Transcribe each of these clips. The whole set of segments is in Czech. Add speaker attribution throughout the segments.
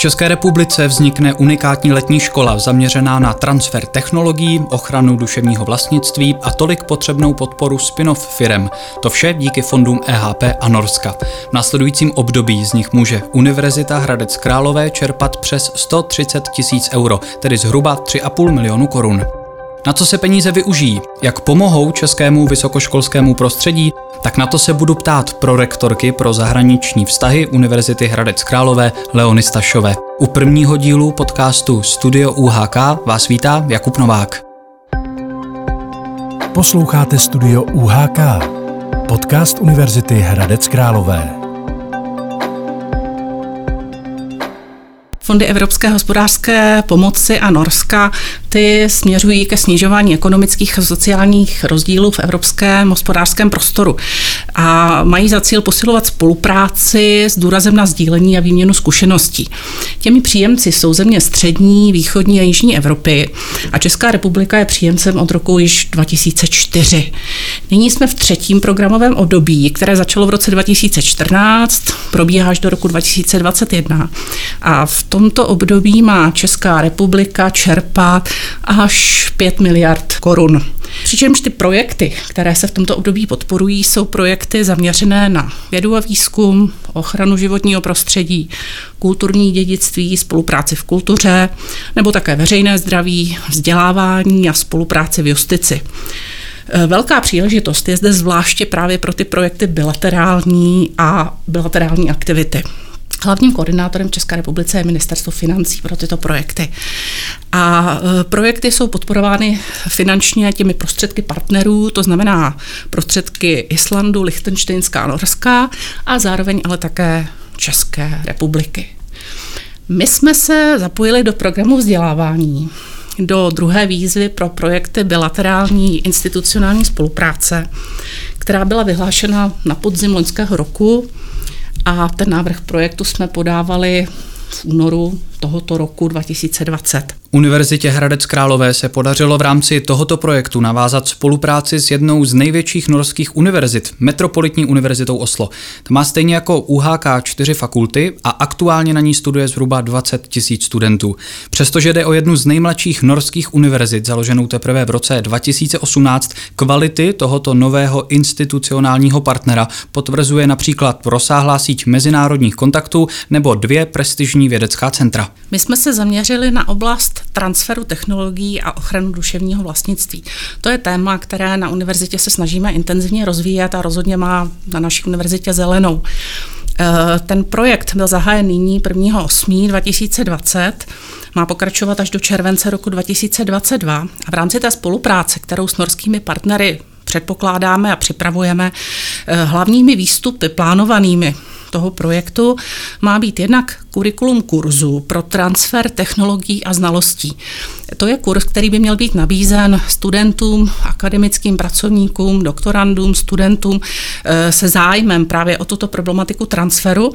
Speaker 1: České republice vznikne unikátní letní škola zaměřená na transfer technologií, ochranu duševního vlastnictví a tolik potřebnou podporu spin-off firem. To vše díky fondům EHP a Norska. V následujícím období z nich může Univerzita Hradec Králové čerpat přes 130 tisíc euro, tedy zhruba 3,5 milionu korun. Na co se peníze využijí, jak pomohou českému vysokoškolskému prostředí, tak na to se budu ptát pro rektorky pro zahraniční vztahy Univerzity Hradec Králové Leony Stašové. U prvního dílu podcastu Studio UHK vás vítá Jakub Novák.
Speaker 2: Posloucháte Studio UHK, podcast Univerzity Hradec Králové.
Speaker 3: Fondy Evropské hospodářské pomoci a Norska, ty směřují ke snižování ekonomických a sociálních rozdílů v evropském hospodářském prostoru a mají za cíl posilovat spolupráci s důrazem na sdílení a výměnu zkušeností. Těmi příjemci jsou země střední, východní a jižní Evropy a Česká republika je příjemcem od roku již 2004. Nyní jsme v třetím programovém období, které začalo v roce 2014, probíhá až do roku 2021 a v tomto období má Česká republika čerpat až 5 miliard korun. Přičemž ty projekty, které se v tomto období podporují, jsou projekty zaměřené na vědu a výzkum, ochranu životního prostředí, kulturní dědictví, spolupráci v kultuře, nebo také veřejné zdraví, vzdělávání a spolupráci v justici. Velká příležitost je zde zvláště právě pro ty projekty bilaterální a bilaterální aktivity. Hlavním koordinátorem v České republice je Ministerstvo financí pro tyto projekty. A e, projekty jsou podporovány finančně těmi prostředky partnerů, to znamená prostředky Islandu, Lichtensteinská, Norska a zároveň ale také České republiky. My jsme se zapojili do programu vzdělávání, do druhé výzvy pro projekty bilaterální institucionální spolupráce, která byla vyhlášena na podzim loňského roku a ten návrh projektu jsme podávali v únoru tohoto roku 2020.
Speaker 1: Univerzitě Hradec Králové se podařilo v rámci tohoto projektu navázat spolupráci s jednou z největších norských univerzit, Metropolitní univerzitou Oslo. Ta má stejně jako UHK čtyři fakulty a aktuálně na ní studuje zhruba 20 tisíc studentů. Přestože jde o jednu z nejmladších norských univerzit, založenou teprve v roce 2018, kvality tohoto nového institucionálního partnera potvrzuje například rozsáhlá síť mezinárodních kontaktů nebo dvě prestižní vědecká centra.
Speaker 3: My jsme se zaměřili na oblast transferu technologií a ochranu duševního vlastnictví. To je téma, které na univerzitě se snažíme intenzivně rozvíjet a rozhodně má na naší univerzitě zelenou. Eh, ten projekt byl zahájen nyní 1.8.2020, má pokračovat až do července roku 2022 a v rámci té spolupráce, kterou s norskými partnery předpokládáme a připravujeme, eh, hlavními výstupy plánovanými toho projektu má být jednak kurikulum kurzu pro transfer technologií a znalostí. To je kurz, který by měl být nabízen studentům, akademickým pracovníkům, doktorandům, studentům eh, se zájmem právě o tuto problematiku transferu.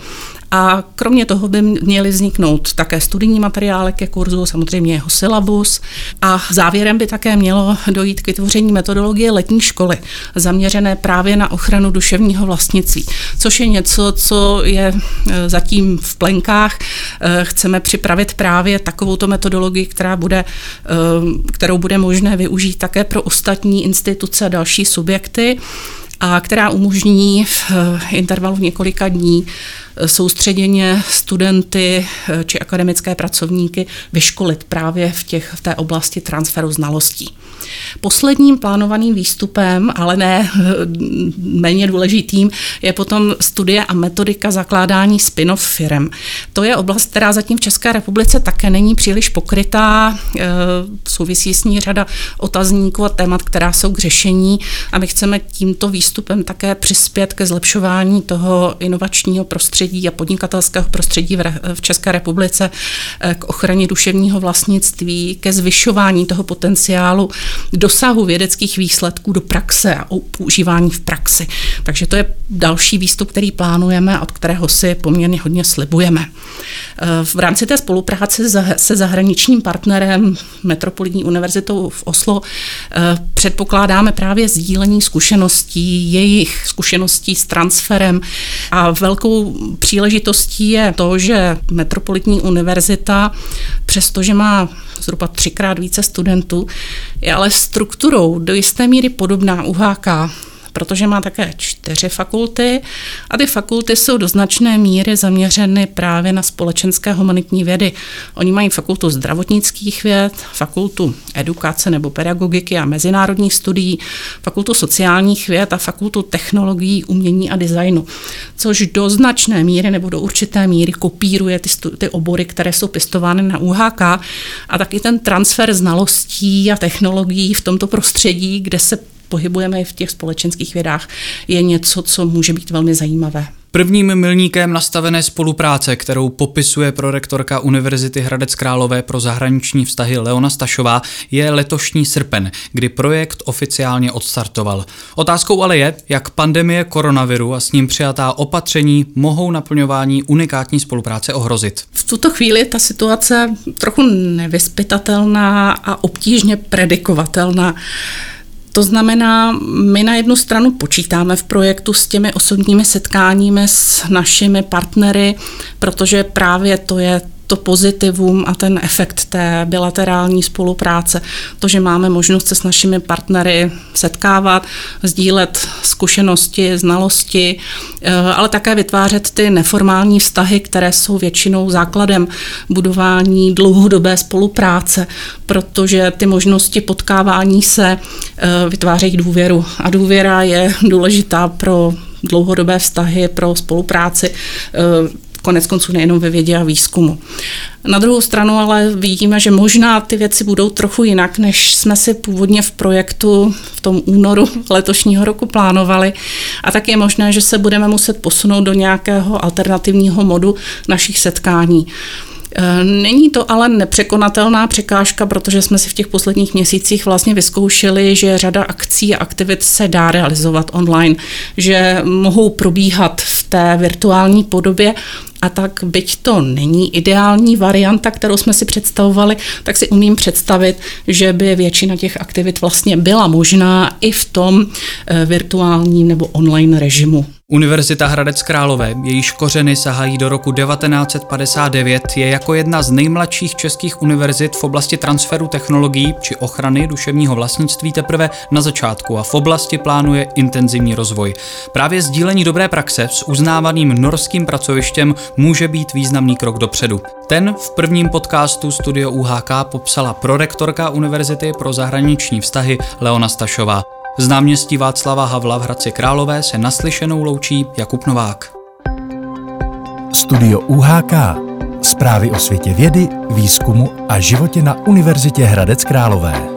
Speaker 3: A kromě toho by měly vzniknout také studijní materiály ke kurzu, samozřejmě jeho syllabus. A závěrem by také mělo dojít k vytvoření metodologie letní školy, zaměřené právě na ochranu duševního vlastnictví, což je něco, co je eh, zatím v plenkách. Eh, chceme připravit právě takovouto metodologii, která bude Eh, kterou bude možné využít také pro ostatní instituce a další subjekty a která umožní v intervalu několika dní soustředěně studenty či akademické pracovníky vyškolit právě v, těch, v té oblasti transferu znalostí. Posledním plánovaným výstupem, ale ne méně důležitým, je potom studie a metodika zakládání spin-off firm. To je oblast, která zatím v České republice také není příliš pokrytá. E, souvisí s ní řada otazníků a témat, která jsou k řešení a my chceme tímto výstupem také přispět ke zlepšování toho inovačního prostředí a podnikatelského prostředí v České republice, e, k ochraně duševního vlastnictví, ke zvyšování toho potenciálu dosahu vědeckých výsledků do praxe a o používání v praxi. Takže to je další výstup, který plánujeme a od kterého si poměrně hodně slibujeme. V rámci té spolupráce se zahraničním partnerem Metropolitní univerzitou v Oslo předpokládáme právě sdílení zkušeností, jejich zkušeností s transferem a velkou příležitostí je to, že Metropolitní univerzita, přestože má zhruba třikrát více studentů, je ale strukturou do jisté míry podobná UHK protože má také čtyři fakulty a ty fakulty jsou do značné míry zaměřeny právě na společenské humanitní vědy. Oni mají fakultu zdravotnických věd, fakultu edukace nebo pedagogiky a mezinárodních studií, fakultu sociálních věd a fakultu technologií, umění a designu, což do značné míry nebo do určité míry kopíruje ty, stu- ty obory, které jsou pěstovány na UHK a taky ten transfer znalostí a technologií v tomto prostředí, kde se pohybujeme v těch společenských vědách, je něco, co může být velmi zajímavé.
Speaker 1: Prvním milníkem nastavené spolupráce, kterou popisuje prorektorka Univerzity Hradec Králové pro zahraniční vztahy Leona Stašová, je letošní srpen, kdy projekt oficiálně odstartoval. Otázkou ale je, jak pandemie koronaviru a s ním přijatá opatření mohou naplňování unikátní spolupráce ohrozit.
Speaker 3: V tuto chvíli ta situace trochu nevyspytatelná a obtížně predikovatelná. To znamená, my na jednu stranu počítáme v projektu s těmi osobními setkáními s našimi partnery, protože právě to je to pozitivum a ten efekt té bilaterální spolupráce, to, že máme možnost se s našimi partnery setkávat, sdílet zkušenosti, znalosti, eh, ale také vytvářet ty neformální vztahy, které jsou většinou základem budování dlouhodobé spolupráce, protože ty možnosti potkávání se eh, vytvářejí důvěru a důvěra je důležitá pro dlouhodobé vztahy, pro spolupráci. Konec konců nejenom ve vědě a výzkumu. Na druhou stranu ale vidíme, že možná ty věci budou trochu jinak, než jsme si původně v projektu v tom únoru letošního roku plánovali. A tak je možné, že se budeme muset posunout do nějakého alternativního modu našich setkání. Eh, není to ale nepřekonatelná překážka, protože jsme si v těch posledních měsících vlastně vyzkoušeli, že řada akcí a aktivit se dá realizovat online, že mohou probíhat v té virtuální podobě a tak byť to není ideální varianta, kterou jsme si představovali, tak si umím představit, že by většina těch aktivit vlastně byla možná i v tom eh, virtuálním nebo online režimu.
Speaker 1: Univerzita Hradec Králové, jejíž kořeny sahají do roku 1959, je jako jedna z nejmladších českých univerzit v oblasti transferu technologií či ochrany duševního vlastnictví teprve na začátku a v oblasti plánuje intenzivní rozvoj. Právě sdílení dobré praxe s uznávaným norským pracovištěm může být významný krok dopředu. Ten v prvním podcastu Studio UHK popsala prorektorka Univerzity pro zahraniční vztahy Leona Stašová. Z náměstí Václava Havla v Hradci Králové se naslyšenou loučí Jakub Novák.
Speaker 2: Studio UHK. Zprávy o světě vědy, výzkumu a životě na Univerzitě Hradec Králové.